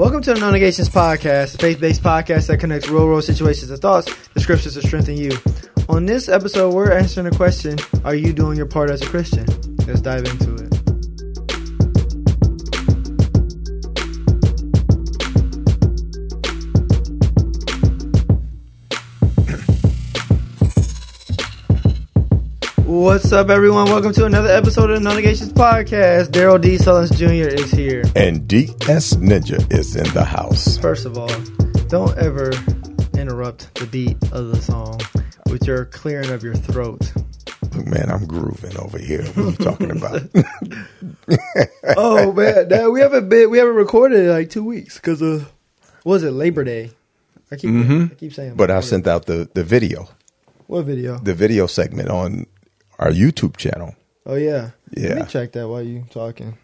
Welcome to the No Negations Podcast, a faith-based podcast that connects real-world situations and thoughts, the scriptures to strengthen you. On this episode, we're answering the question, are you doing your part as a Christian? Let's dive into it. What's up, everyone? Welcome to another episode of the No Negations Podcast. Darrell D. Sullins Jr. is here. And DS Ninja is in the house. First of all, don't ever interrupt the beat of the song with your clearing of your throat. Look, man, I'm grooving over here. What are you talking about? oh man, Dad, we haven't been we haven't recorded in like two weeks because of what was it Labor Day? I keep mm-hmm. I keep saying. but I sent out the, the video, what video? the video segment on our YouTube channel. Oh yeah, Let Yeah. me check that while you talking.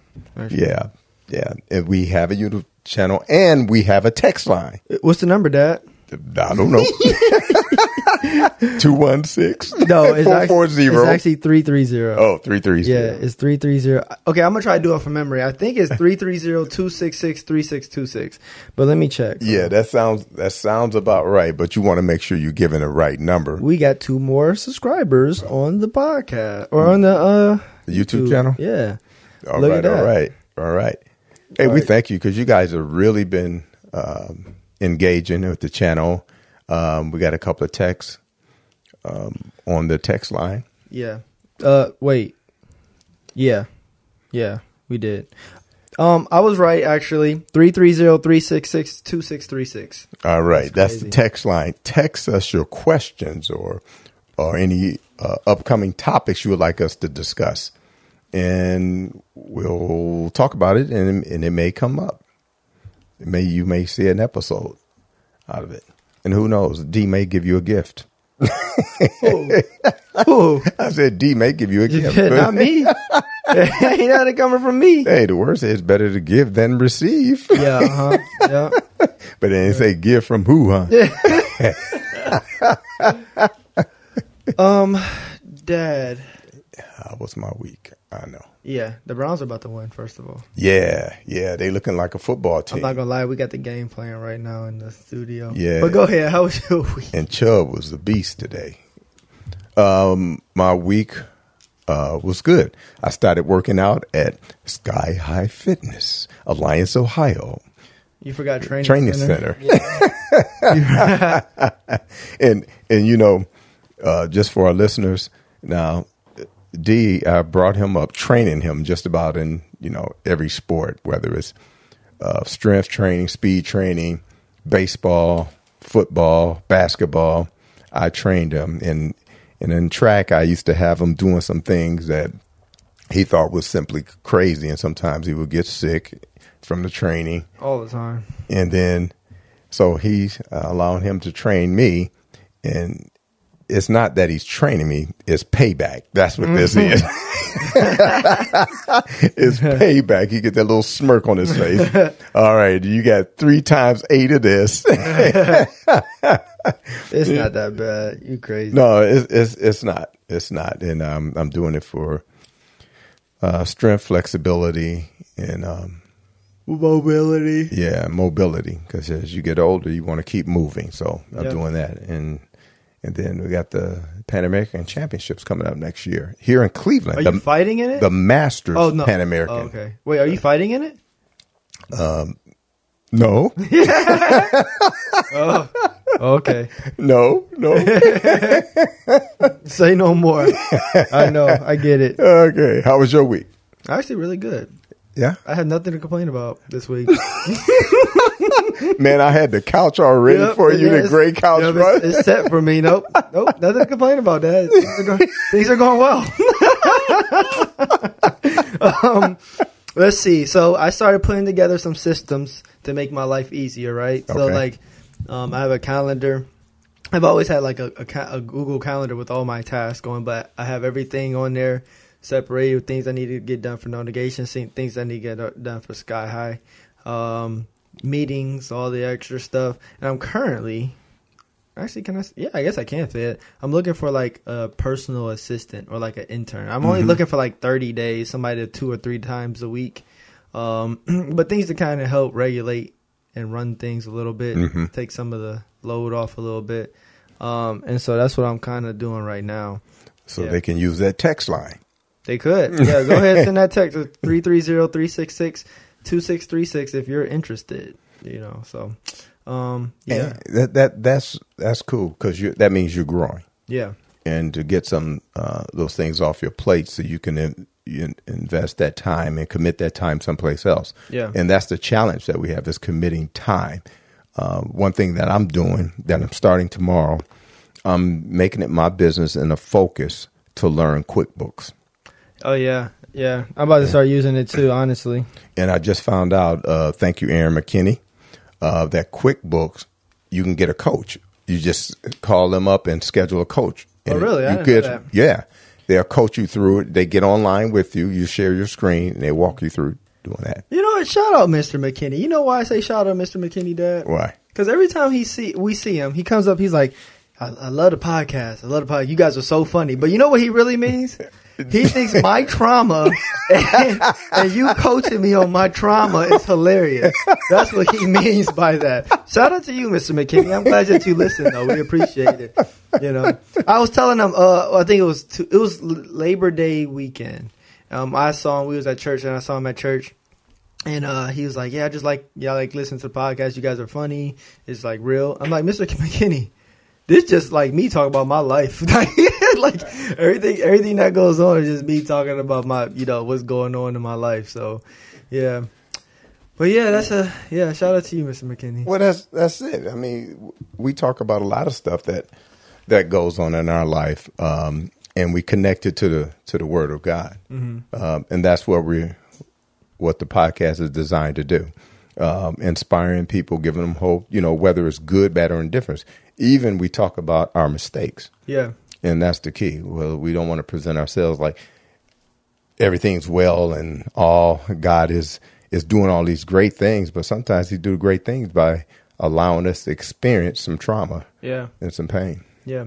Yeah. Yeah. And we have a YouTube channel and we have a text line. Uh, what's the number, Dad? I don't know. 216 No, it's actually, 440. it's actually three three zero. Oh, 330. Yeah, it's three three zero. Okay, I'm gonna try to do it from memory. I think it's three three zero two six six three six two six. But let me check. Yeah, that sounds that sounds about right, but you want to make sure you're giving the right number. We got two more subscribers on the podcast or on the uh The YouTube channel? Yeah. All Look right, at that. all right, all right. Hey, All we right. thank you because you guys have really been um, engaging with the channel. Um, we got a couple of texts um, on the text line. Yeah. Uh wait. Yeah. Yeah, we did. Um I was right actually. 330-366-2636. All right, that's, crazy. the text line. Text us your questions or or any uh, upcoming topics you would like us to discuss, and we'll talk about it, and and it may come up. It may you may see an episode out of it, and who knows? D may give you a gift. Ooh. I said D may give you a gift. Not me. Ain't nothing coming from me. Hey, the word says better to give than receive. Yeah, uh-huh. Yeah. But they didn't say give from who, huh? Um Dad. How was my week? I know. Yeah, the Browns are about to win, first of all. Yeah, yeah, they looking like a football team. I'm not gonna lie, we got the game playing right now in the studio. Yeah. But go ahead, how was your week? and Chubb was the beast today. Um, my week uh, was good. I started working out at Sky High Fitness, Alliance, Ohio You forgot training training center. and and you know, uh, just for our listeners, now D, I brought him up, training him just about in you know every sport, whether it's uh, strength training, speed training, baseball, football, basketball. I trained him, and and in track, I used to have him doing some things that he thought was simply crazy, and sometimes he would get sick from the training All the time. and then so he's uh, allowing him to train me and it's not that he's training me it's payback that's what this is it's payback he get that little smirk on his face all right you got three times eight of this It's not that bad. You crazy. no it's, it's it's not it's not and um, i'm doing it for uh, strength flexibility and um, Mobility. Yeah, mobility. Because as you get older, you want to keep moving. So I'm Yep. doing that, and and then we got the Pan American Championships coming up next year here in Cleveland. Are the, you fighting in it? the Masters oh no. Pan American. Oh, okay. Wait, are you fighting in it? Um, No, Oh, okay. no, no. Say no more. I know. I get it. okay, how was your week? Actually, really good. Yeah, I had nothing to complain about this week. man, I had the couch already Yep, for you. The gray couch, yep, right? It's, it's set for me. Nope. Nope. Nothing to complain about, Dad. Things are going, things are going well. um, let's see. So I started putting together some systems to make my life easier, right? So Okay. like, um, I have a calendar. I've always had like a, a, ca- a Google calendar with all my tasks going, but I have everything on there separated things I need to get done for notifications, things I need to get uh, done for Sky High, um, meetings, all the extra stuff. And I'm currently, actually, can I? Yeah, I guess I can say it. I'm looking for like a personal assistant or like an intern. I'm only looking for like 30 days, somebody two or three times a week. Um, but things to kind of help regulate and run things a little bit, Mhm. take some of the load off a little bit. Um, and so that's what I'm kind of doing right now. So Yeah. they can use that text line. They could. Yeah, go ahead and send that text to 330-366-2636 if you're interested, you know. So um yeah. And that that that's that's cool because you that means you're growing. Yeah. and to get some uh, those things off your plate so you can in, you invest that time and commit that time someplace else. Yeah. And that's the challenge that we have is committing time. Uh, one thing that I'm doing that I'm starting tomorrow, I'm making it my business and a focus to learn QuickBooks. Oh yeah. Yeah. I'm about to start using it too, honestly. And I just found out, uh, thank you, Aaron McKinney, uh, that QuickBooks, you can get a coach. You just call them up and schedule a coach. Oh, And really? I didn't know that. Yeah. They'll coach you through it. They get online with you. You share your screen and they walk you through doing that. You know what? Shout out Mr. McKinney. You know why I say shout out Mr. McKinney, Dad? Why? Because every time he see we see him, he comes up. He's like, I, "I love the podcast. I love the podcast. You guys are so funny." But you know what he really means? He thinks my trauma and, and you coaching me on my trauma is hilarious. That's what he means by that. Shout out to you, Mr. McKinney. I'm glad that you listen, though. We appreciate it. You know, I was telling him. Uh, I think it was two, it was Labor Day weekend. Um, I saw him. We was at church, and I saw him at church. And uh, he was like, "Yeah, I just like y'all like listen to the podcast. You guys are funny. It's like real." I'm like, "Mr. McKinney, this just like me talking about my life. like everything, everything that goes on is just me talking about my, you know, what's going on in my life." So, yeah. But yeah, that's a yeah. Shout out to you, Mr. McKinney. Well, that's that's it. I mean, we talk about a lot of stuff that that goes on in our life, um, and we connect it to the to the Word of God, um, and that's what we what the podcast is designed to do, um, inspiring people, giving them hope. You know, whether it's good, bad, or indifference. Even we talk about our mistakes, Yeah, and that's the key. Well, we don't want to present ourselves like everything's well and all God is is doing all these great things, but sometimes He do great things by allowing us to experience some trauma yeah. and some pain. Yeah.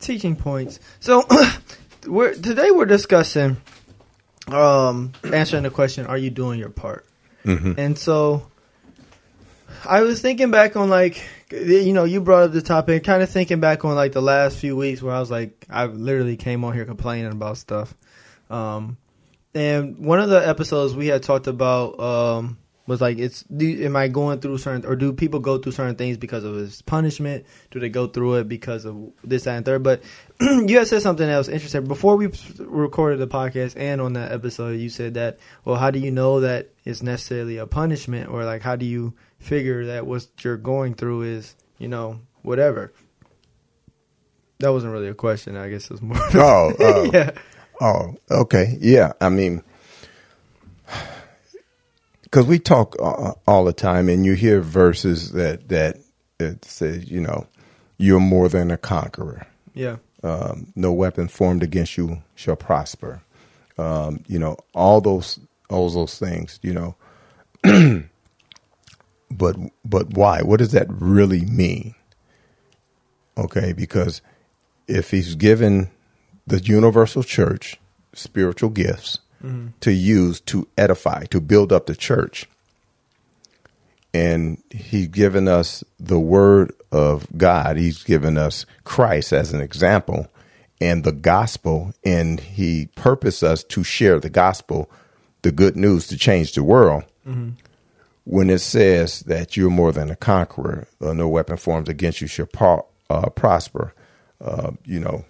Teaching points. So we're today we're discussing um answering the question, are you doing your part? Mhm. And so I was thinking back on like you know, you brought up the topic, kind of thinking back on like the last few weeks where I was like I literally came on here complaining about stuff. Um and one of the episodes we had talked about um was like it's do, am I going through certain or do people go through certain things because of his punishment? Do they go through it because of this that, and third? But you had said something else interesting before we recorded the podcast and on that episode. You said that well, how do you know that it's necessarily a punishment or like how do you figure that what you're going through is you know whatever? That wasn't really a question. I guess it was more. Oh, oh, yeah, oh, okay, yeah. I mean, because we talk uh, all the time, and you hear verses that that that says, you know, you're more than a conqueror. yeah, um, no weapon formed against you shall prosper. Um, you know, all those all those things, you know. but but why? What does that really mean? Okay, because if he's given the universal church spiritual gifts mm-hmm. to use to edify, to build up the church, and he's given us the word of God. He's given us Christ as an example and the gospel, and he purposed us to share the gospel, the good news to change the world. Mm-hmm. When it says that you're more than a conqueror, uh, no weapon formed against you shall pro- uh, prosper, uh, you know,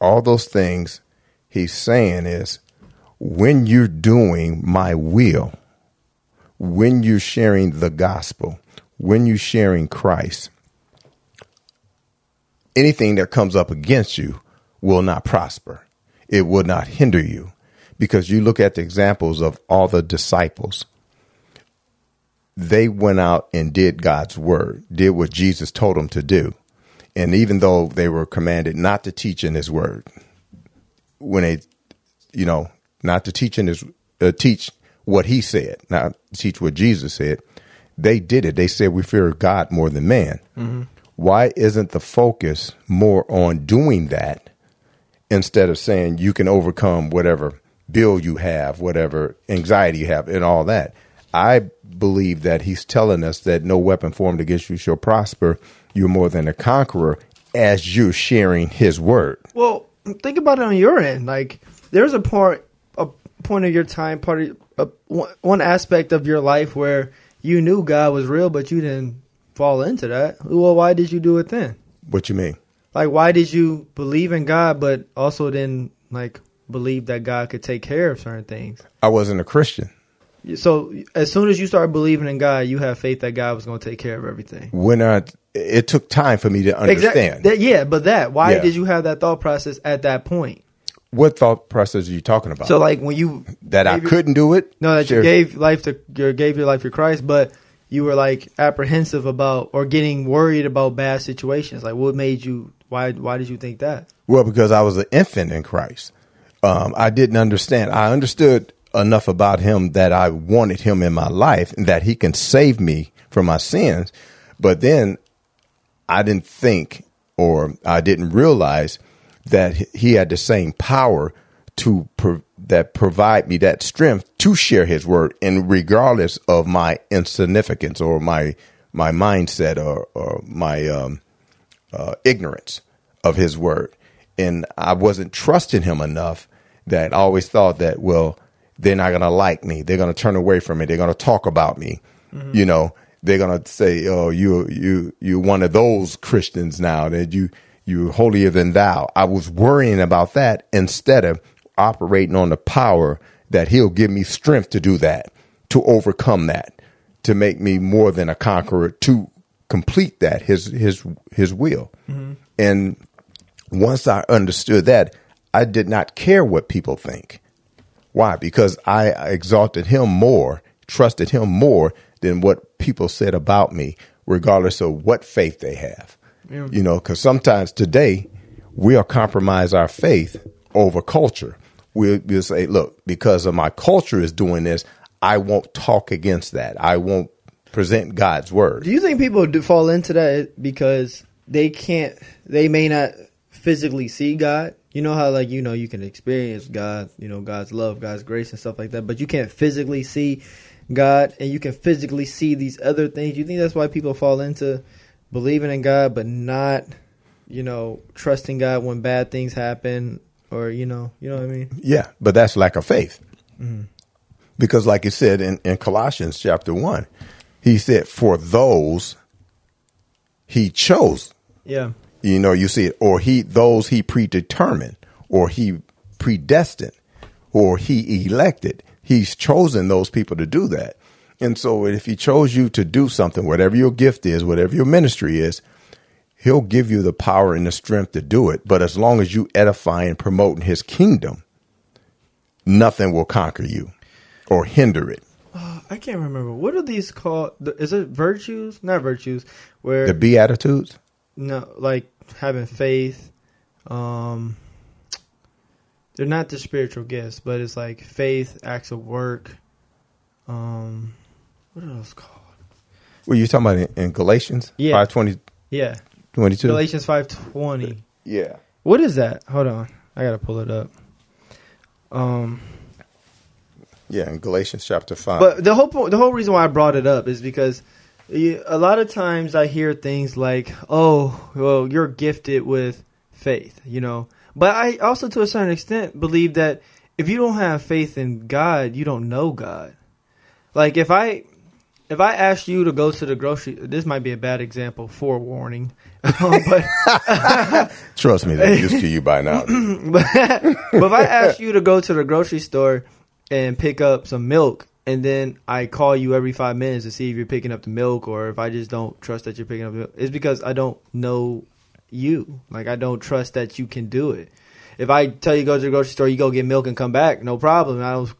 all those things he's saying is when you're doing my will, when you're sharing the gospel, when you're sharing Christ, anything that comes up against you will not prosper. It will not hinder you. Because you look at the examples of all the disciples, they went out and did God's word, did what Jesus told them to do. And even though they were commanded not to teach in his word, when they, you know, not to teach in his, uh, teach what he said, not teach what Jesus said, they did it. They said, we fear God more than man. Why isn't the focus more on doing that instead of saying you can overcome whatever bill you have, whatever anxiety you have, and all that? I believe that he's telling us that no weapon formed against you shall prosper. You're more than a conqueror as you're sharing his word. Well, think about it on your end. Like, there's a part, a point of your time, part of a, one- one aspect of your life where you knew God was real, but you didn't fall into that. Well, why did you do it then? What you mean? Like, why did you believe in God, but also didn't like believe that God could take care of certain things? I wasn't a Christian. So, as soon as you started believing in God, you have faith that God was going to take care of everything. When I, it took time for me to understand. That- yeah, but that why Yeah. did you have that thought process at that point? What thought process are you talking about? So, like when you that I your- couldn't do it? No, that Sure. you gave life to you gave your life to Christ, but you were like apprehensive about or getting worried about bad situations. Like, what made you? Why? Why did you think that? Well, because I was an infant in Christ. Um, I didn't understand. I understood enough about him that I wanted him in my life and that he can save me from my sins. But then I didn't think or I didn't realize that he had the same power to pro- that provide me that strength to share his word and regardless of my insignificance or my my mindset or, or my um, uh, ignorance of his word. And I wasn't trusting him enough that I always thought that, well, they're not going to like me. They're going to turn away from me. They're going to talk about me. Mm-hmm. You know, they're going to say, oh, you, you, you're one of those Christians now that you, you're holier than thou. I was worrying about that instead of operating on the power that he'll give me strength to do that, to overcome that, to make me more than a conqueror, to complete that, his, his, his will. Mm-hmm. And once I understood that, I did not care what people think. Why? Because I exalted him more, trusted him more than what people said about me, regardless of what faith they have. You know, because sometimes today we'll compromise our faith over culture. We'll, we'll say, look, because of my culture is doing this, I won't talk against that. I won't present God's word. Do you think people do fall into that because they can't? They may not physically see God. You know how like you know you can experience God, you know God's love, God's grace, and stuff like that, but you can't physically see God, and you can physically see these other things. You think that's why people fall into believing in God, but not, you know, trusting God when bad things happen, or you know, you know what I mean? Yeah, but that's lack of faith. Mm-hmm. Because, like it said in, in Colossians chapter 1, he said, For those he chose, Yeah, you know, you see it, or he, those he predetermined, or he predestined, or he elected. He's chosen those people to do that. And so, if he chose you to do something, whatever your gift is, whatever your ministry is, he'll give you the power and the strength to do it. But as long as you edify and promote in his kingdom, nothing will conquer you or hinder it. Uh, I can't remember what are these called. Is it virtues? Not virtues. Where The Beatitudes, No, like having faith. Um, they're not the spiritual gifts, but it's like faith, acts of work. Um, what are those called? what you talking about in, in Galatians Yeah. 5 20, Yeah, 22? Galatians five twenty. Yeah. What is that? Hold on, I gotta pull it up. Um, Yeah, in Galatians chapter 5. But the whole point, the whole reason why I brought it up is because a lot of times I hear things like, "Oh, well, you're gifted with faith," you know. But I also, to a certain extent, believe that if you don't have faith in God, you don't know God. Like if I if I asked you to go to the grocery, this might be a bad example. Forewarning, but Trust me, they're used to you by now. but, but if I ask you to go to the grocery store and pick up some milk, and then I call you every five minutes to see if you're picking up the milk, or if I just don't trust that you're picking up the milk, it's because I don't know you. Like I don't trust that you can do it. If I tell you go to the grocery store, you go get milk and come back, no problem. I don't,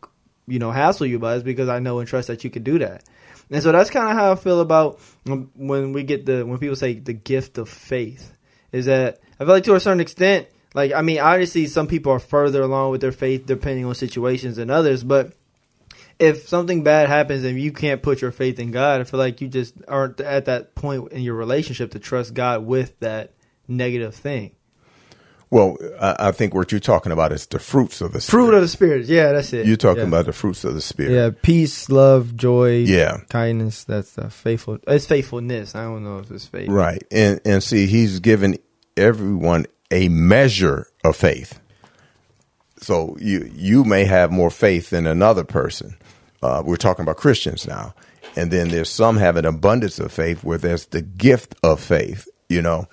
you know, hassle you it. It's because I know and trust that you can do that. And so that's kind of how I feel about when- we get the when people say the gift of faith is that I feel like to a certain extent, like I mean, obviously some people are further along with their faith depending on situations than others, but if something bad happens and you can't put your faith in God, I feel like you just aren't at that point in your relationship to trust God with that negative thing. Well, I, I think what you're talking about is the fruits of the spirit. Fruit of the spirit. Yeah, that's it. You're talking yeah. about the fruits of the spirit. yeah, peace, love, joy, Yeah. kindness. That's the faithful. It's faithfulness. I don't know if it's faith. Right. And and see, he's given everyone a measure of faith. So you you may have more faith than another person. Uh, we're talking about Christians now. And then there's some have an abundance of faith where there's the gift of faith, you know.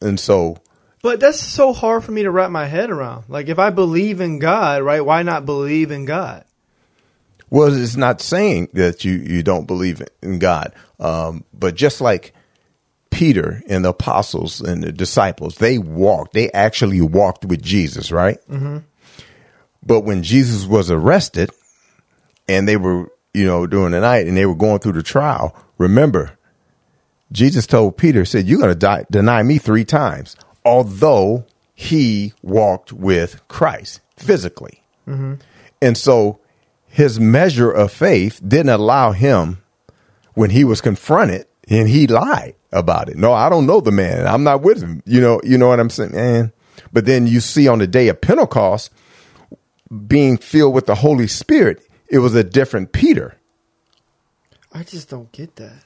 And so But that's so hard for me to wrap my head around. Like, if I believe in God, right? Why not believe in God? Well, it's not saying that you, you don't believe in God, um, but just like Peter and the apostles and the disciples, they walked. They actually walked with Jesus, right? Mm-hmm. But when Jesus was arrested, and they were, you know, during the night, and they were going through the trial. Remember, Jesus told Peter, said, "You're going to deny me three times." Although he walked with Christ physically, mm-hmm. and so his measure of faith didn't allow him when he was confronted and he lied about it. No, I don't know the man. I'm not with him. You know, you know what I'm saying? Man. But then you see on the day of Pentecost being filled with the Holy Spirit, it was a different Peter. I just don't get that.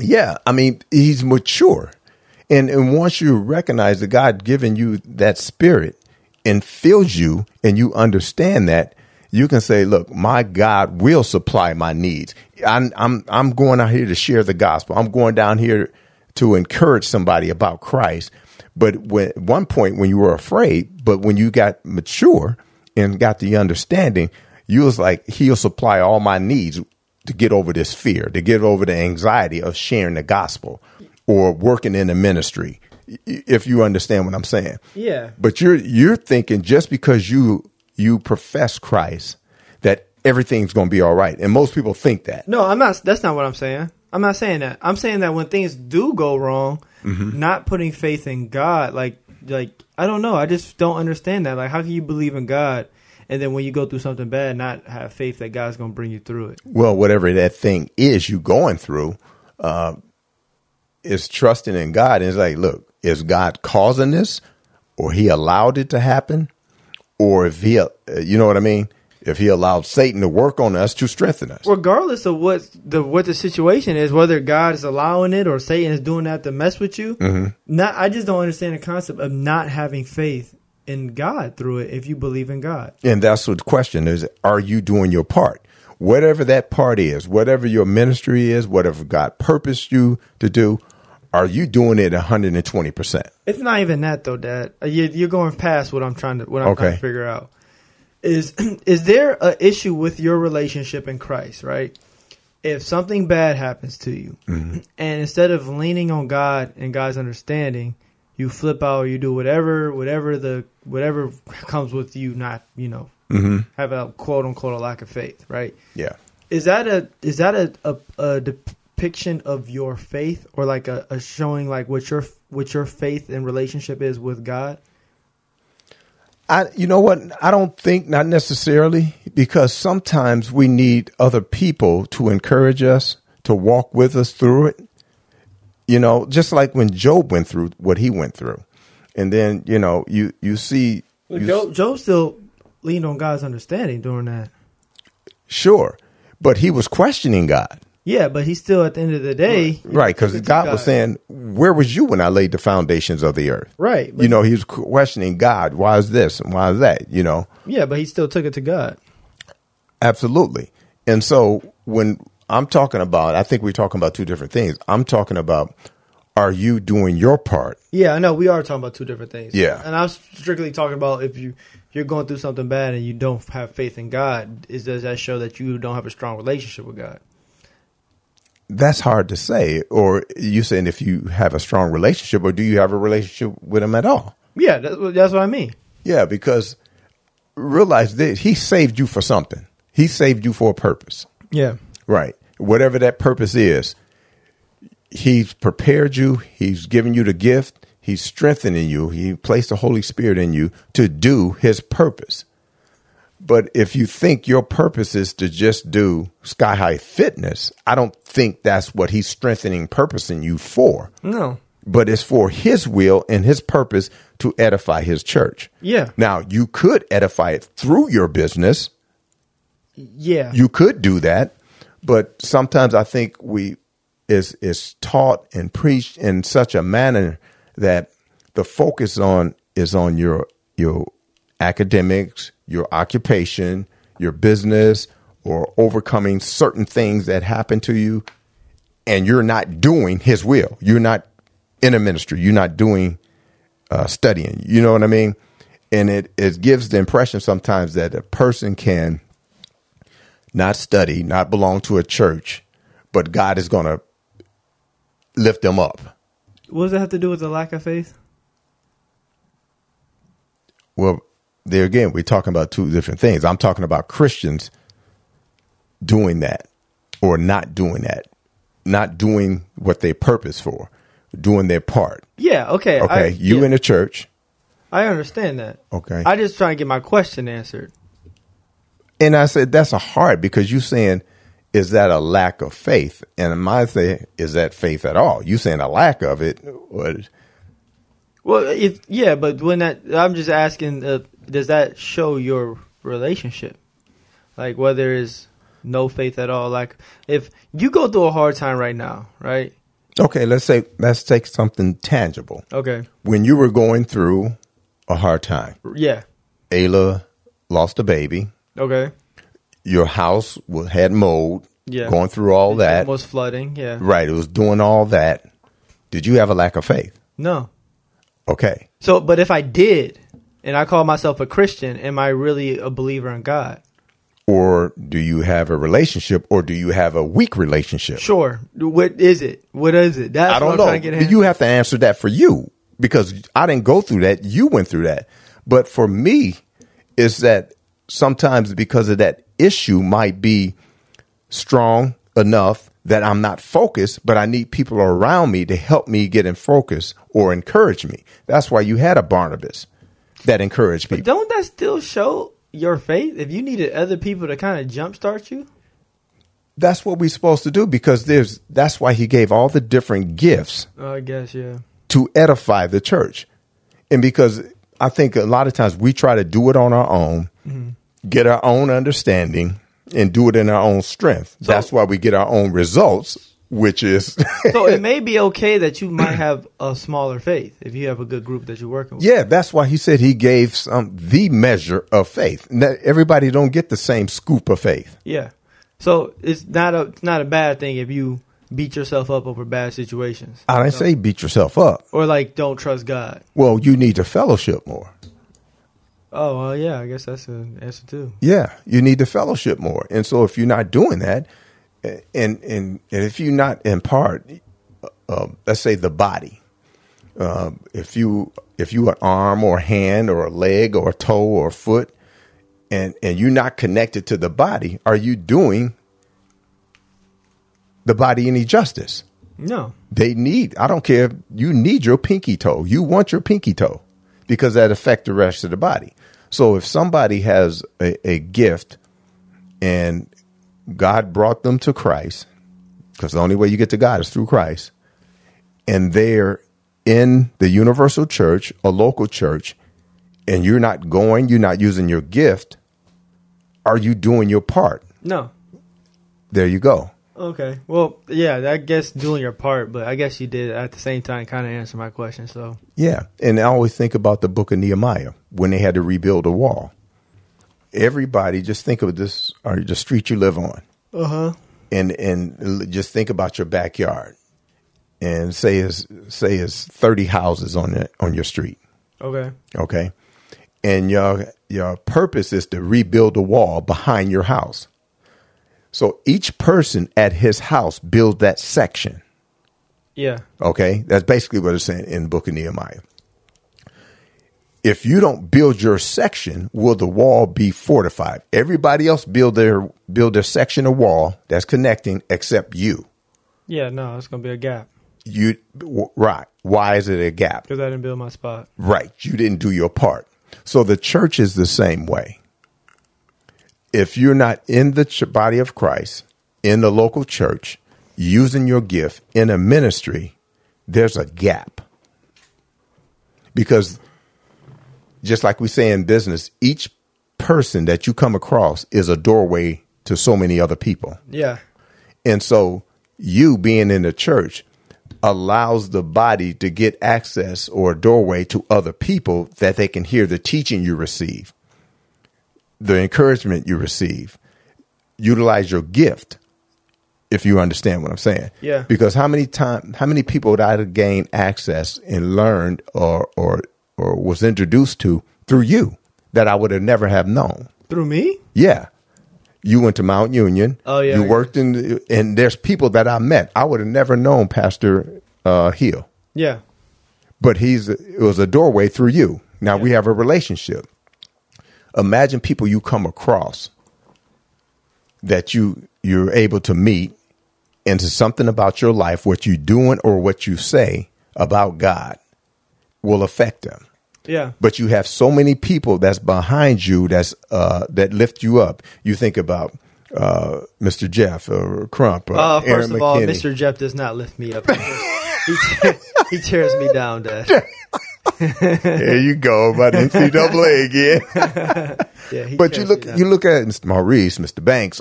Yeah, I mean, he's mature. And and once you recognize that God given you that spirit and fills you and you understand that, you can say, look, my God will supply my needs. I'm I'm I'm going out here to share the gospel. I'm going down here to encourage somebody about Christ. But when at one point when you were afraid, but when you got mature and got the understanding, you was like, He'll supply all my needs to get over this fear, to get over the anxiety of sharing the gospel or working in the ministry. If you understand what I'm saying. Yeah. But you're you're thinking just because you you profess Christ that everything's going to be all right, and most people think that. No, I'm not. That's not what I'm saying. I'm not saying that. I'm saying that when things do go wrong, mm-hmm. not putting faith in God, like, like I don't know. I just don't understand that. Like, how can you believe in God and then when you go through something bad, not have faith that God's going to bring you through it? Well, whatever that thing is you going through, uh, is trusting in God. And it's like, look, is God causing this, or He allowed it to happen, or if He, uh, you know what I mean? If He allowed Satan to work on us to strengthen us. Regardless of what the what the situation is, whether God is allowing it or Satan is doing that to mess with you, not I just don't understand the concept of not having faith in God through it if you believe in God. And that's what the question is: Are you doing your part? Whatever that part is, whatever your ministry is, whatever God purposed you to do, are you doing it 120 percent? It's not even that though, Dad. Uh, You, you're going past what I'm trying to what I'm trying to figure out. Is is there a issue with your relationship in Christ? Right. If something bad happens to you, Mm-hmm. and instead of leaning on God and God's understanding, you flip out or you do whatever, whatever the whatever comes with you, not you know Mm-hmm. have a quote unquote a lack of faith, right? Yeah. Is that a is that a, a, a depiction of your faith or like a, a showing like what your what your faith and relationship is with God? I, you know what? I don't think not necessarily because sometimes we need other people to encourage us to walk with us through it. You know, just like when Job went through what he went through, and then you know you you see you Joe, Joe still leaned on God's understanding during that. sure, but he was questioning God, Yeah, but he still at the end of the day, right? Because took it God, was saying, "Where was you when I laid the foundations of the earth?" right. But, You know, he was questioning God. Why is this and why is that? You know, yeah, but he still took it to God. Absolutely. And so when I'm talking about, I think we're talking about two different things. I'm talking about, are you doing your part? Yeah, I know we are talking about two different things. Yeah. and I'm strictly talking about if you you're going through something bad and you don't have faith in God, is does that show that you don't have a strong relationship with God? That's hard to say. Or you saying if you have a strong relationship, or do you have a relationship with him at all? Yeah, that's, what- that's what I mean. Yeah, because realize that he saved you for something. He saved you for a purpose. Yeah, Right. Whatever that purpose is, he's prepared you, he's given you the gift, he's strengthening you, he placed the Holy Spirit in you to do his purpose. But if you think your purpose is to just do sky high fitness, I don't think that's what he's strengthening purpose in you for. no, but it's for his will and his purpose to edify his church. Yeah. Now, you could edify it through your business. Yeah. You could do that, but sometimes I think we is is taught and preached in such a manner that the focus on is on your your academics, your occupation, your business, or overcoming certain things that happen to you, and you're not doing His will. You're not in a ministry. You're not doing uh, studying. You know what I mean? And it it gives the impression sometimes that a person can not study, not belong to a church, but God is going to lift them up. what does that have to do with the lack of faith? Well, there again, we're talking about two different things. I'm talking about Christians doing that or not doing that, not doing what they purpose for, doing their part. Yeah. Okay. Okay, I, you yeah, in the church. I understand that. Okay, I just trying to get my question answered. and I said that's a hard because you saying is that a lack of faith, and my say is that faith at all? You saying a lack of it? What? Well, if yeah, but when that I'm just asking, uh, does that show your relationship? Like whether it's no faith at all. Like if you go through a hard time right now, right? Okay, let's say let's take something tangible. Okay. When you were going through a hard time, Yeah. Ayla lost a baby. Okay. Your house was, had mold. Yeah. Going through all that. was flooding. Yeah. Right. It was doing all that. Did you have a lack of faith? No. Okay. So, but if I did, and I call myself a Christian, am I really a believer in God? Or do you have a relationship or do you have a weak relationship? Sure. What is it? What is it? That's I don't know. You have to answer that for you because I didn't go through that. You went through that. But for me, is that sometimes because of that issue might be strong enough that I'm not focused, but I need people around me to help me get in focus or encourage me. That's why you had a Barnabas that encouraged people. Don't that still show your faith? If you needed other people to kind of jumpstart you? That's what we're supposed to do because there's that's why he gave all the different gifts Oh, I guess, yeah. to edify the church. And because I think a lot of times we try to do it on our own, mm-hmm. get our own understanding, and do it in our own strength. That's why we get our own results, which is, So it may be okay that you might have a smaller faith if you have a good group that you're working with. yeah, that's why he said he gave some the measure of faith. Now, everybody don't get the same scoop of faith. Yeah. So it's not a it's not a bad thing if you beat yourself up over bad situations. I didn't say beat yourself up. Or like don't trust God. Well, you need to fellowship more. Oh well, yeah, I guess that's an answer too. Yeah, you need to fellowship more. And so if you're not doing that, and and, and if you're not in part, uh, let's say the body, um, if you if you an arm or a hand or a leg or a toe or a foot, and and you're not connected to the body, are you doing the body any justice? No. They need. I don't care. You need your pinky toe. You want your pinky toe because that affects the rest of the body. So if somebody has a, a gift and God brought them to Christ, because the only way you get to God is through Christ, and they're in the universal church, a local church, and you're not going, you're not using your gift, are you doing your part? No. There you go. Okay. Well, yeah, I guess doing your part, but I guess you did at the same time kind of answer my question. So Yeah. And I always think about the book of Nehemiah when they had to rebuild a wall. Everybody just think of this or the street you live on. uh huh. And and just think about your backyard. And say is say is 30 houses on it on your street. Okay. Okay. And your your purpose is to rebuild a wall behind your house. So each person at his house builds that section. Yeah. Okay, that's basically what it's saying in the book of Nehemiah. If you don't build your section, will the wall be fortified? Everybody else build their build their section of wall that's connecting, except you. Yeah. No, it's gonna be a gap You right? Why is it a gap? because I didn't build my spot. Right, you didn't do your part. So the church is the same way. If you're not in the body of Christ, in the local church, using your gift in a ministry, there's a gap. Because just like we say in business, each person that you come across is a doorway to so many other people. Yeah. And so you being in the church allows the body to get access or a doorway to other people that they can hear the teaching you receive, the encouragement you receive, utilize your gift. If you understand what I'm saying, Yeah. Because how many time, how many people would I have gained access and learned or or or was introduced to through you that I would have never have known? Through me? Yeah. You went to Mount Union. Oh, yeah, You worked in, and there's people that I met. I would have never known Pastor uh, Hill, Yeah. but he's it was a doorway through you. Now we have a relationship. Imagine people you come across that you you're able to meet into something about your life, what you're doing or what you say about God will affect them Yeah. but you have so many people that's behind you that's uh, that lift you up. You think about uh, Mr. Jeff or Crump. Or Uh, Aaron first of all, Mr. Jeff does not lift me up. he, te- he tears me down, Dad. There you go, about NCAA again. Yeah, but you look, you look at Mr. Maurice, Mr. Banks,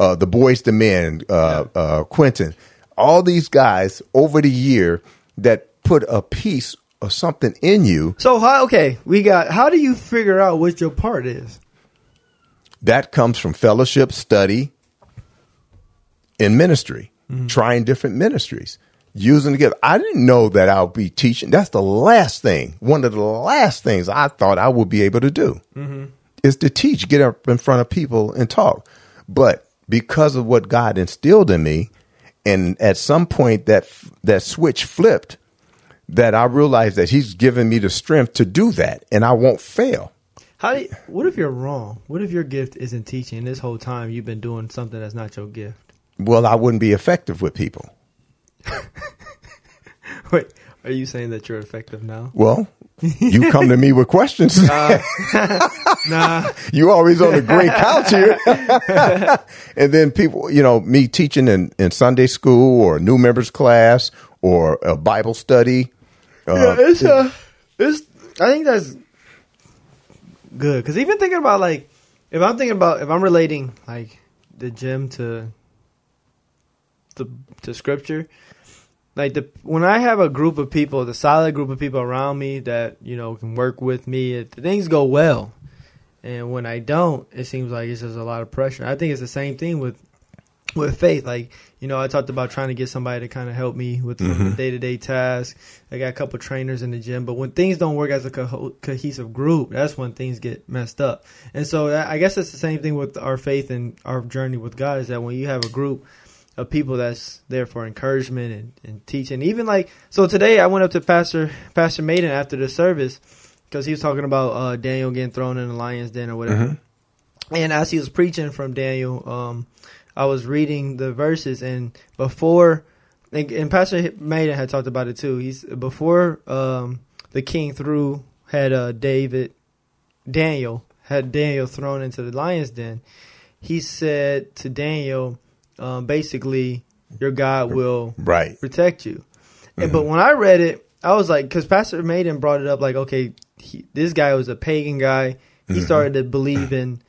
uh, the Boys to Men, uh, uh, Quentin, all these guys over the year that put a piece of something in you So how? Okay, we got. How do you figure out what your part is? that comes from fellowship, study, in ministry, mm-hmm. trying different ministries, using the gift. I didn't know that I'll be teaching. That's the last thing. One of the last things I thought I would be able to do mm-hmm. is to teach, get up in front of people and talk. But because of what God instilled in me, and at some point that that switch flipped, that I realize that He's given me the strength to do that, and I won't fail. How do? You, what if you're wrong? What if your gift isn't teaching? This whole time you've been doing something that's not your gift. Well, I wouldn't be effective with people. Wait, are you saying that you're effective now? Well, you come to me with questions. Nah. you always on the great couch here. and then people, you know, me teaching in, in Sunday school or new members class or a Bible study. Uh, yeah, it's uh, it's. I think that's good because even thinking about like, if I'm thinking about if I'm relating like the gym to the to scripture, like the when I have a group of people, the solid group of people around me that you know can work with me, it, things go well. And when I don't, it seems like it's just a lot of pressure. I think it's the same thing with with faith. Like you know, I talked about trying to get somebody to kind of help me with Mhm. day to day tasks. I got a couple trainers in the gym, but when things don't work as a co- cohesive group, that's when things get messed up. And so I guess it's the same thing with our faith and our journey with God. Is that when you have a group of people that's there for encouragement and, and teaching, even like so today I went up to Pastor Pastor Maiden after the service because he was talking about uh, Daniel getting thrown in the lion's den or whatever. Mhm. And as he was preaching from Daniel, um, I was reading the verses, and before, and, and Pastor Maiden had talked about it too. He's before um, the king threw had uh, David, Daniel had Daniel thrown into the lion's den. He said to Daniel, um, basically, your God will right. protect you. Mm-hmm. but when I read it, I was like, because Pastor Maiden brought it up, like, okay, he, this guy was a pagan guy. He Mhm. started to believe in,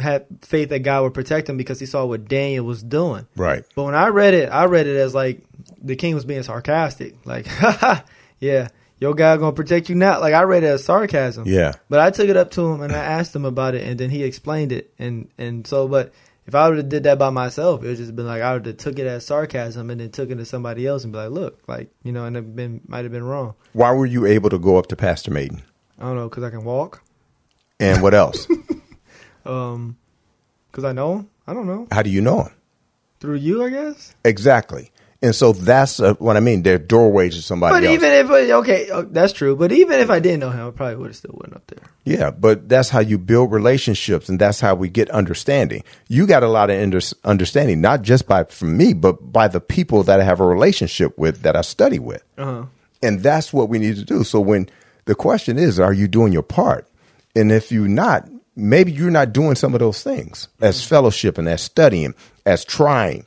had faith that God would protect him because he saw what Daniel was doing. Right. But when I read it, I read it as like the king was being sarcastic, like, yeah, your God gonna protect you now. Like I read it as sarcasm. Yeah. But I took it up to him and I asked him about it, and then he explained it, and and so, but if I would have did that by myself, it would just been like I would have took it as sarcasm and then took it to somebody else and be like, look, like you know, and it been might have been wrong. Why were you able to go up to Pastor Maiden? I don't know because I can walk, And what else? um, because I know him. I don't know How do you know him? through you, I guess. Exactly. And so that's uh, what I mean. They're doorways to somebody But else. even if okay, uh, that's true. But even if I didn't know him, I probably would have still went up there. Yeah, but that's how you build relationships, and that's how we get understanding. You got a lot of under- understanding, not just by from me, but by the people that I have a relationship with, that I study with, Uh huh. and that's what we need to do. So when the question is, are you doing your part? And if you're not, maybe you're not doing some of those things as fellowship and as studying, as trying,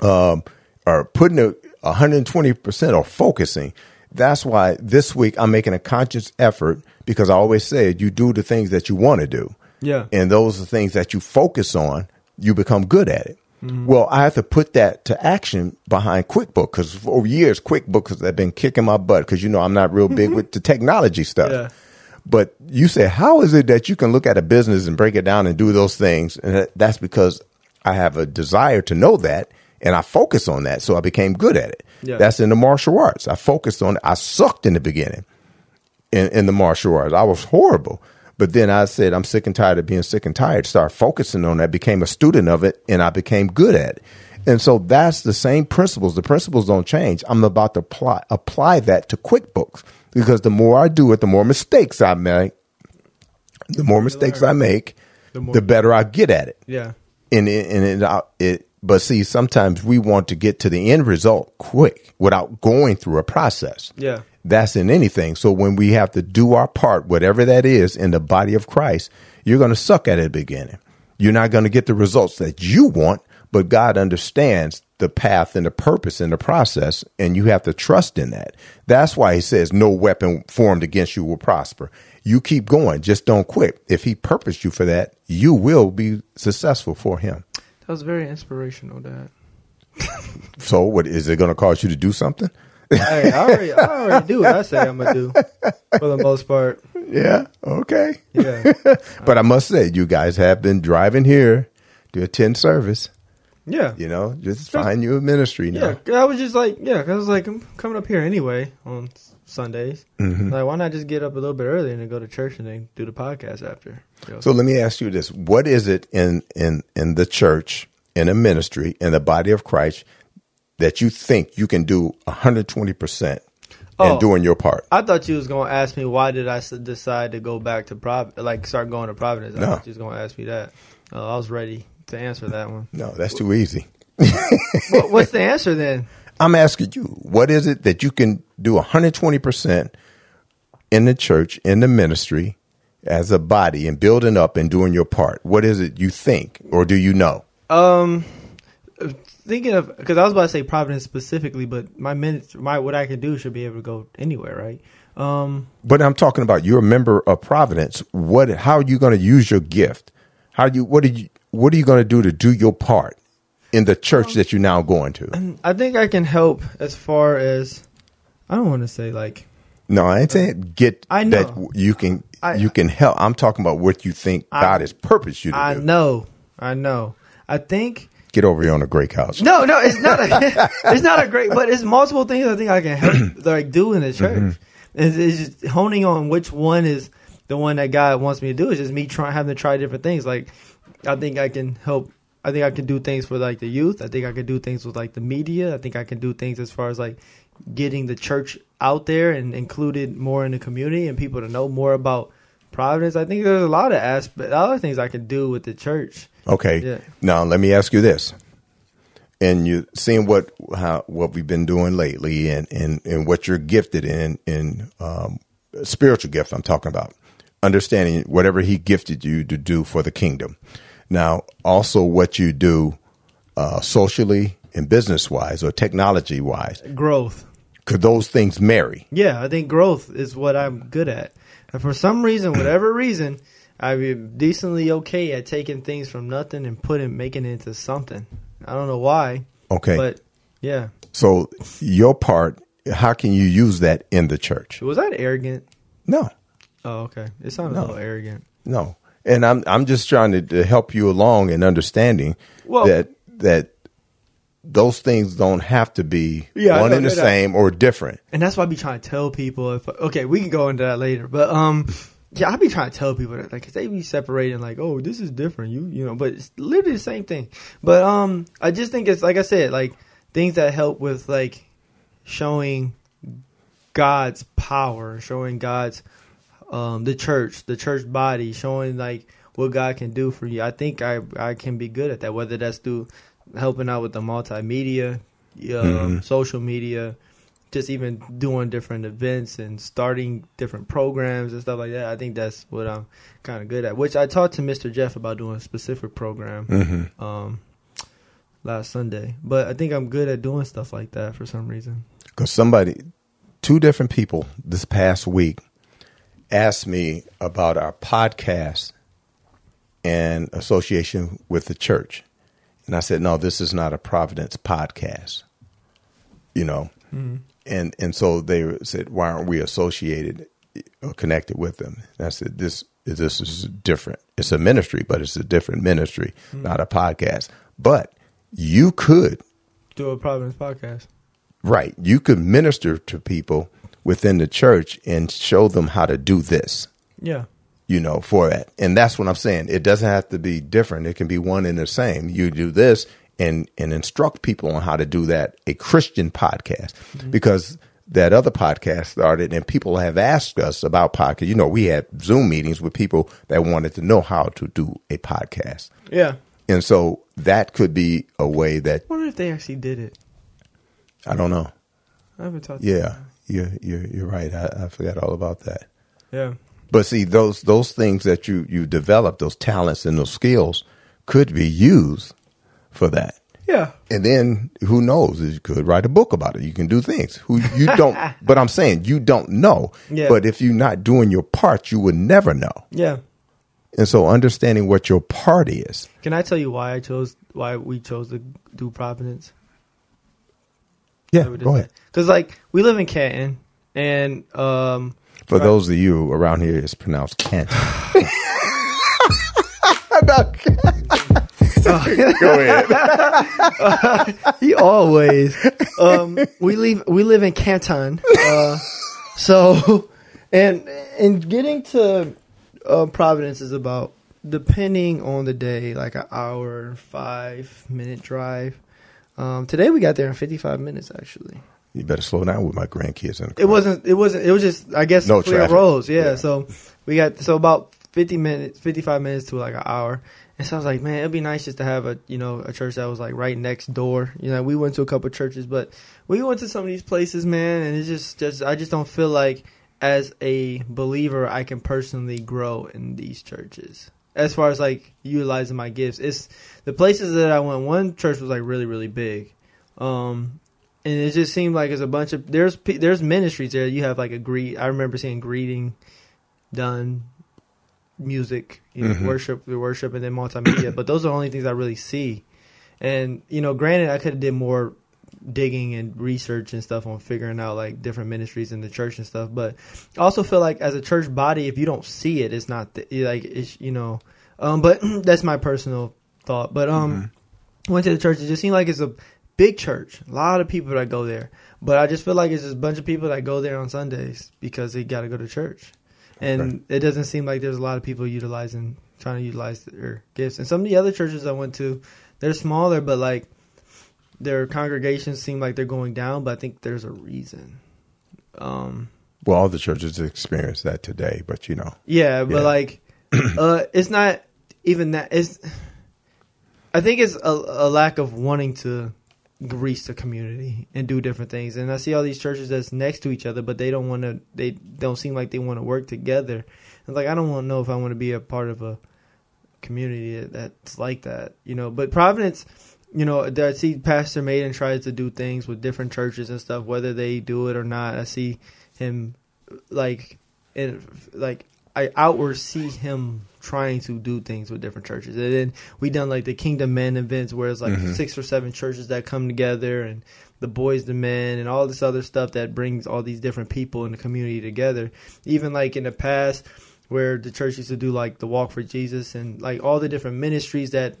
um, or putting a, 120% or focusing. That's why this week I'm making a conscious effort because I always said you do the things that you want to do. Yeah. And those are the things that you focus on, you become good at it. Well, I have to put that to action behind QuickBooks because for years, QuickBooks have been kicking my butt because, you know, I'm not real big with the technology stuff. Yeah. But you say, how is it that you can look at a business and break it down and do those things? And that's because I have a desire to know that and I focus on that. So I became good at it. Yeah. That's in the martial arts. I focused on it. I sucked in the beginning in, in the martial arts. I was horrible. But then I said, I'm sick and tired of being sick and tired. Start focusing on that, became a student of it, and I became good at it. And so that's the same principles. The principles don't change. I'm about to apply, apply that to QuickBooks because the more I do it, the more mistakes I make. The more mistakes I make, The the, better I get at it Yeah. and it, and it, it but see sometimes we want to get to the end result quick without going through a process Yeah. that's in anything so when we have to do our part whatever that is in the body of christ you're going to suck at it at the beginning you're not going to get the results that you want but god understands the path and the purpose and the process and you have to trust in that. That's why he says no weapon formed against you will prosper. You keep going just don't quit. If he purposed you for that you will be successful for him. That was very inspirational, Dad. so what is it going to cause you to do something? Hey, I already, I already do what I say I'm gonna do for the most part. yeah okay. Yeah. but i must say you guys have been driving here to attend service Yeah. you know just find you a ministry now Yeah, I was just like, yeah, 'cause I was like, I'm coming up here anyway on Sundays. Mm-hmm. Like, why not just get up a little bit earlier and then go to church and then do the podcast after? You know? So let me ask you this: What is it in in in the church, in a ministry, in the body of Christ, that you think you can do one hundred twenty percent in Oh. doing your part? I thought you was gonna ask me why did I decide to go back to Prov, like start going to Providence. I No. thought you was gonna ask me that. Uh, I was ready to answer that one. No, that's too easy. what, what's the answer then? I'm asking you: What is it that you can do one hundred twenty percent in the church, in the ministry, as a body, and building up and doing your part? What is it you think, or do you know? Um, thinking of because I was about to say Providence specifically, but my minutes, my what I can do should be able to go anywhere, right? Um, But I'm talking about you're a member of Providence. What? How are you going to use your gift? How do you? What are you? What are you going to do to do your part in the church um, that you're now going to? I think I can help as far as I don't want to say like No, I ain't saying get I know. that you can I- you can help. I'm talking about what you think I- God has purposed you to I do. I know, I know. I think Get over here on a great couch. no, no, it's not a, it's not a great, but it's multiple things I think I can help like do in the church. Mm-hmm. It's, it's just honing on which one is the one that God wants me to do. It's just me trying having to try different things. Like I think I can help. I think I can do things for like the youth. I think I can do things with like the media. I think I can do things as far as like getting the church out there and included more in the community and people to know more about Providence. I think there's a lot of aspect, other things I can do with the church. Okay. Yeah. Now let me ask you this. And you seeing what how what we've been doing lately, and and and what you're gifted in in um, spiritual gift. I'm talking about understanding whatever He gifted you to do for the kingdom. Now, also what you do uh, socially and business wise or technology wise. Growth. Could those things marry? Yeah, I think growth is what I'm good at. And for some reason, whatever reason, I'm decently okay at taking things from nothing and putting making it into something. I don't know why, Okay. but yeah. so your part, how can you use that in the church? Was that arrogant? No. Oh, okay. It sounded No. a little arrogant. No, and I'm I'm just trying to, to help you along in understanding Well- that that those things don't have to be Yeah, one and the same or different. And that's why I be trying to tell people if okay, we can go into that later. But um yeah, I be trying to tell people that like 'cause they be separating like, oh, this is different, you you know, but it's literally the same thing. But um I just think it's like I said, like things that help with like showing God's power, showing God's um the church, the church body, showing like what God can do for you. I think I I can be good at that, whether that's through helping out with the multimedia, um, social media, just even doing different events and starting different programs and stuff like that. I think that's what I'm kind of good at. Which I talked to Mr. Jeff about doing a specific program. Um, last Sunday. But I think I'm good at doing stuff like that for some reason. Because somebody, two different people this past week asked me about our podcast and association with the church. And I said, no, this is not a Providence podcast. You know, mm-hmm. and and so they said, why aren't we associated or connected with them? And I said, this this is different. It's a ministry, but it's a different ministry, mm-hmm. not a podcast. But you could do a Providence podcast, right? You could minister to people within the church and show them how to do this. Yeah. You know, for it. And that's what I'm saying. It doesn't have to be different. It can be one and the same. You do this and and instruct people on how to do that, a Christian podcast. Mm-hmm. Because that other podcast started and people have asked us about podcast. You know, we had Zoom meetings with people that wanted to know how to do a podcast. Yeah. And so that could be a way that I wonder if they actually did it. I don't know. I haven't talked Yeah you're you're you're right. I, I forgot all about that. Yeah. But see those those things that you you develop, those talents and those skills, could be used for that. Yeah. And then who knows? You could write a book about it. You can do things. Who you don't. but I'm saying you don't know. Yeah. But if you're not doing your part, you would never know. Yeah. And so understanding what your part is. Can I tell you why I chose why we chose to do Providence? Yeah, go ahead. Because like we live in Canton, and um, for right. those of you around here, it's pronounced Kent. Go ahead. uh, he always. Um, we leave. We live in Canton. Uh, so, and and getting to uh, Providence is about depending on the day, like an hour, five minute drive. Um, today we got there in 55 minutes actually. You better slow down with my grandkids. In it wasn't. It wasn't. It was just. I guess no clear traffic. roads. Yeah, yeah, So we got so about 50 minutes, 55 minutes to like an hour. And so I was like, man, it'd be nice just to have a you know a church that was like right next door. You know, we went to a couple churches, but we went to some of these places, man, and it's just just I just don't feel like as a believer I can personally grow in these churches as far as like utilizing my gifts. It's the places that I went. One church was like really really big, um, and it just seemed like it's a bunch of there's there's ministries there. You have like a greet. I remember seeing greeting done, music, you know, mm-hmm. worship, the worship, and then multimedia. but those are the only things I really see. And you know, granted, I could have did more digging and research and stuff on figuring out like different ministries in the church and stuff. But I also feel like as a church body, if you don't see it, it's not the, like it's you know. Um, but that's my personal thought. But um, mm-hmm. went to the church. It just seemed like it's a big church. A lot of people that go there. But I just feel like it's just a bunch of people that go there on Sundays because they got to go to church. And right. it doesn't seem like there's a lot of people utilizing, trying to utilize their gifts. And some of the other churches I went to, they're smaller, but like their congregations seem like they're going down, but I think there's a reason. Um, well, all the churches experience that today, but you know. Yeah, but yeah. like, uh, it's not even that. It's. I think it's a, a, lack of wanting to reach the community and do different things. And I see all these churches that's next to each other, but they don't want to. They don't seem like they want to work together. It's like I don't want to know if I want to be a part of a community that's like that, you know. But Providence you know, I see Pastor Maiden tries to do things with different churches and stuff, whether they do it or not. I see him like, in like I outward see him trying to do things with different churches. And then we done like the Kingdom Men events where it's like mm-hmm. six or seven churches that come together and the boys the men and all this other stuff that brings all these different people in the community together. Even like in the past where the church used to do like the walk for Jesus and like all the different ministries that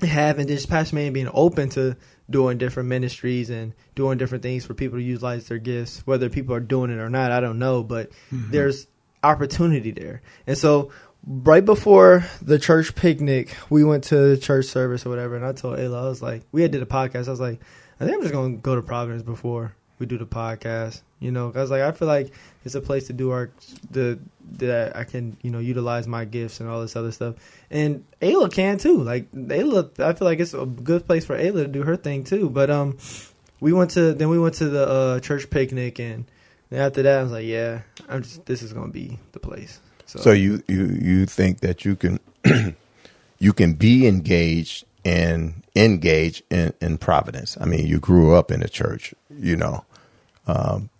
having this Pastor Man being open to doing different ministries and doing different things for people to utilize their gifts. Whether people are doing it or not, I don't know, but mm-hmm. there's opportunity there. And so right before the church picnic, we went to the church service or whatever, and I told Ayla, I was like, we had did a podcast. I was like, I think I'm just gonna go to Providence before we do the podcast. You know, was like, I feel like it's a place to do our the that I can you know utilize my gifts and all this other stuff. And Ayla can too. Like Ayla, I feel like it's a good place for Ayla to do her thing too. But um, we went to then we went to the uh, church picnic, and after that, I was like, yeah, I'm just this is gonna be the place. So, so you you you think that you can you can be engaged and engage in, in Providence. I mean, you grew up in the church, you know, um,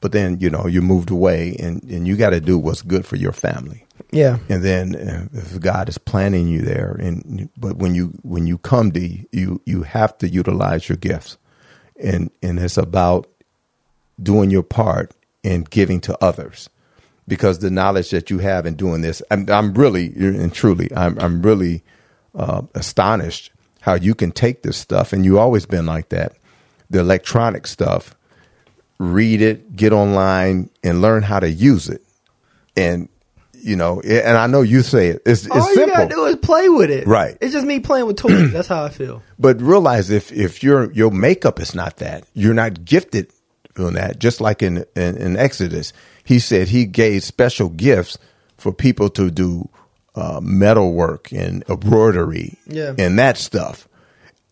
but then you know you moved away, and and you got to do what's good for your family. Yeah. And then uh, if God is planning you there, and but when you when you come to you you have to utilize your gifts, and and it's about doing your part and giving to others, because the knowledge that you have in doing this, I'm, I'm really and truly, I'm I'm really uh, astonished how you can take this stuff, and you've always been like that, the electronic stuff, read it, get online, and learn how to use it, and you know, and I know you say it. It's, it's All you simple, gotta do is play with it. Right. It's just me playing with toys. That's how I feel. but realize if if your your makeup is not that, you're not gifted on that. Just like in, in in Exodus, he said he gave special gifts for people to do uh, metal work and embroidery, Yeah. and that stuff,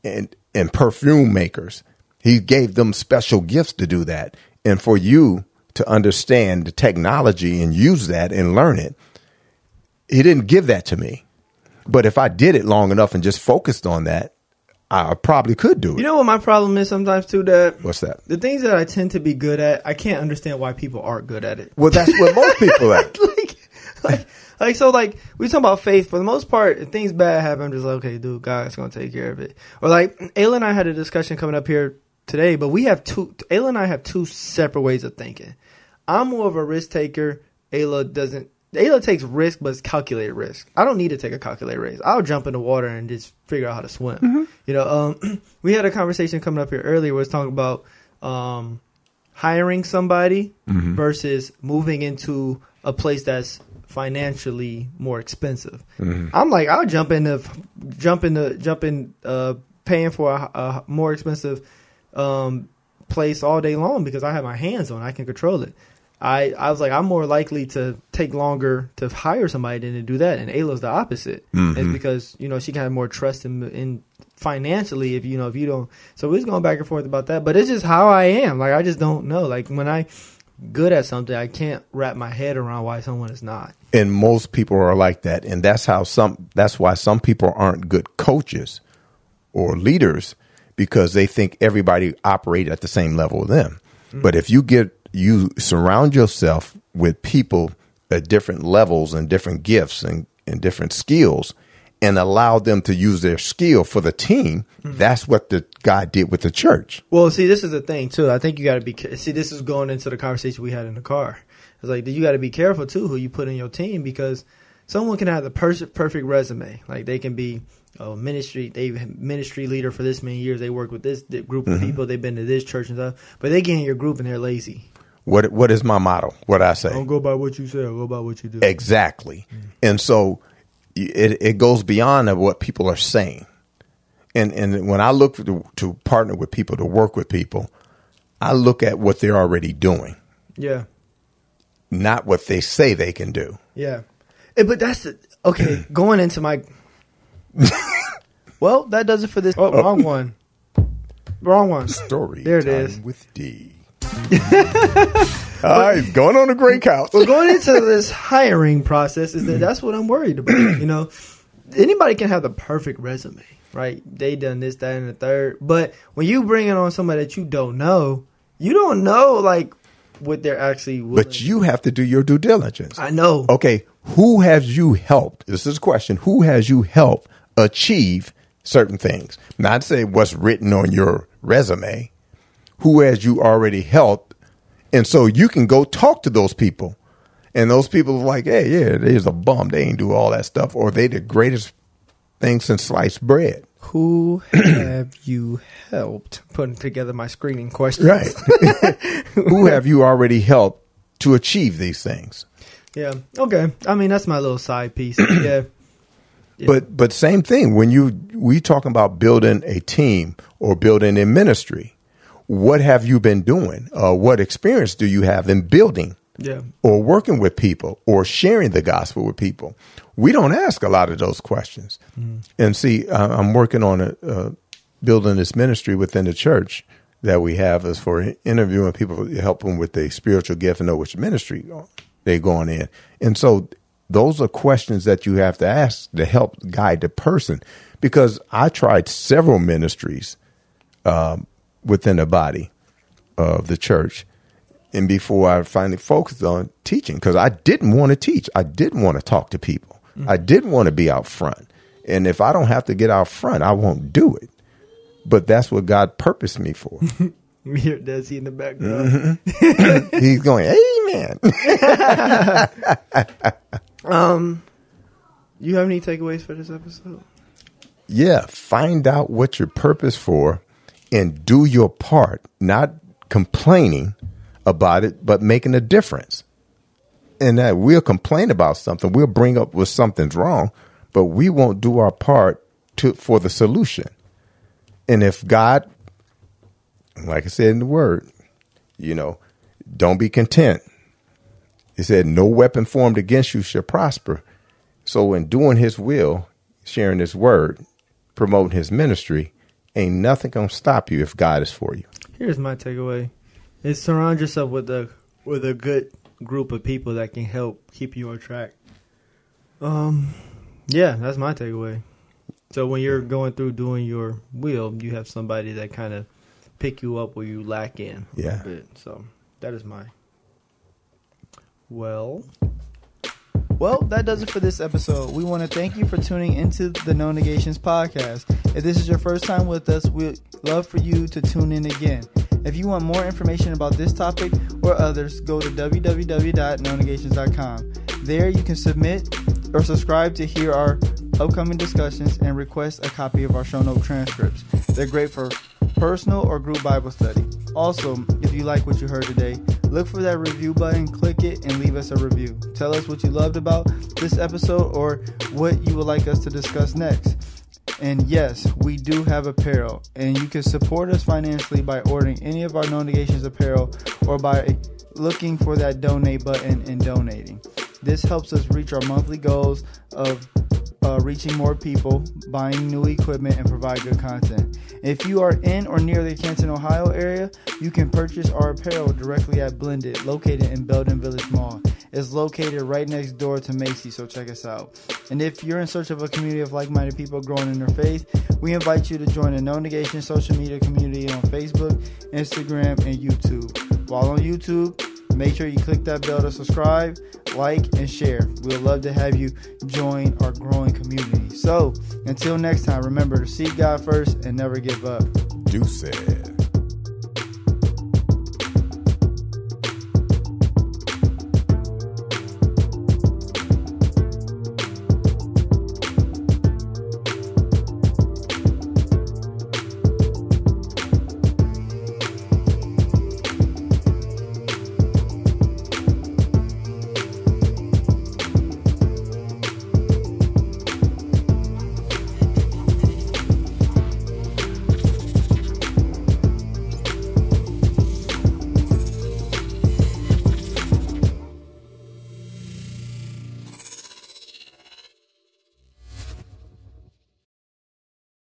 and and perfume makers. He gave them special gifts to do that, and for you to understand the technology and use that and learn it. He didn't give that to me. But if I did it long enough and just focused on that, I probably could do it. You know what my problem is sometimes too? That What's that? the things that I tend to be good at, I can't understand why people aren't good at it. Well, that's what most people are. like, like, like, so, like, we talk about faith. For the most part, if things bad happen, I'm just like, okay, dude, God's gonna take care of it. Or like, Ayla and I had a discussion coming up here today, but we have two. Ayla and I have two separate ways of thinking. I'm more of a risk taker. Ayla doesn't. Ayla takes risk, but it's calculated risk. I don't need to take a calculated risk. I'll jump in the water and just figure out how to swim. You know, um, we had a conversation coming up here earlier. where it's talking about um, hiring somebody versus moving into a place that's financially more expensive. I'm like, I'll jump into jump into jump in uh, paying for a, a more expensive um, place all day long because I have my hands on. it. I can control it. I, I was like, I'm more likely to take longer to hire somebody than to do that. And Ayla's the opposite. It's because, you know, she can have more trust in, in financially if, you know, if you don't. So we're just going back and forth about that. But it's just how I am. Like, I just don't know. Like, when I good at something, I can't wrap my head around why someone is not. and most people are like that. And that's how some that's why some people aren't good coaches or leaders because they think everybody operate at the same level with them. Mm. But if you get you surround yourself with people at different levels and different gifts and, and different skills and allow them to use their skill for the team hmm. that's what the god did with the church Well, see, this is the thing too. I think you got to be. See, this is going into the conversation we had in the car. It's like you got to be careful too who you put in your team because someone can have the pers- perfect resume. Like they can be a ministry, they ministry leader for this many years. They work with this group of mm-hmm. people. They've been to this church and stuff. But they get in your group and they're lazy. what what is my motto what i say Don't go by what you say. Go by what you do. Exactly. Mm. And so it, it goes beyond of what people are saying. And and when I look to, to partner with people, to work with people, I look at what they're already doing, Yeah, not what they say they can do. yeah. Eh, but that's okay. going into my. well, that does it for this. Oh, wrong one. Wrong one. Story. There it is. with D. All right, going on a great couch. Well, going into this hiring process is that mm-hmm. that's what I'm worried about. You know, anybody can have the perfect resume, right? They done this, that, and the third. But when you bring it on somebody that you don't know, you don't know like what they're actually. But you have to do your due diligence. I know. Okay, who has you helped? This is a question. Who has you helped achieve certain things? Not say what's written on your resume. Who has you already helped? And so you can go talk to those people. And those people are like, hey, yeah, there's a bum. They ain't do all that stuff. Or they the greatest thing since sliced bread. Who have you helped putting together my screening questions? Right. Who have you already helped to achieve these things? Yeah. Okay. I mean, that's my little side piece. yeah. Yeah. But but same thing when you we talking about building a team or building a ministry. What have you been doing? Uh, what experience do you have in building Yeah. or working with people or sharing the gospel with people? We don't ask a lot of those questions. And see, I'm working on a, uh, building this ministry within the church that we have is for interviewing people, to help them with their spiritual gift and know which ministry they're going in. And so those are questions that you have to ask to help guide the person. Because I tried several ministries um, within the body of the church, and before I finally focused on teaching, because I didn't want to teach, I didn't want to talk to people, mm-hmm. I didn't want to be out front, and if I don't have to get out front, I won't do it. But that's what God purposed me for. Hear Desi in the background. Mm-hmm. He's going, Amen. um, you have any takeaways for this episode? Yeah, find out what your purpose for and do your part, not complaining about it, but making a difference. And that we'll complain about something, we'll bring up with something's wrong, but we won't do our part to for the solution. And if God like I said in the word, you know, don't be content. He said, No weapon formed against you shall prosper. So, in doing his will, sharing his word, promoting his ministry, ain't nothing gonna stop you if God is for you. Here's my takeaway: is surround yourself with a with a good group of people that can help keep you on track. Um, yeah, that's my takeaway. So when you're going through doing your will, you have somebody that kind of pick you up where you lack in a yeah. bit. So that is my. Well. Well, that does it for this episode. We want to thank you for tuning into the No Negations podcast. If this is your first time with us, we'd love for you to tune in again. If you want more information about this topic or others, go to www.nonegations.com. There you can submit or subscribe to hear our upcoming discussions and request a copy of our show note transcripts. They're great for personal or group Bible study. Also, if you like what you heard today, look for that review button, click it, and leave us a review. Tell us what you loved about this episode or what you would like us to discuss next. And yes, we do have apparel, and you can support us financially by ordering any of our No Negations apparel or by looking for that donate button and donating. This helps us reach our monthly goals of uh, reaching more people, buying new equipment, and provide good content. If you are in or near the Canton, Ohio area, you can purchase our apparel directly at Blended, located in Belden Village Mall. It's located right next door to Macy, so check us out. And if you're in search of a community of like minded people growing in their faith, we invite you to join the No Negation social media community on Facebook, Instagram, and YouTube. While on YouTube, make sure you click that bell to subscribe like, and share. We would love to have you join our growing community. So, until next time, remember to seek God first and never give up. Deuces.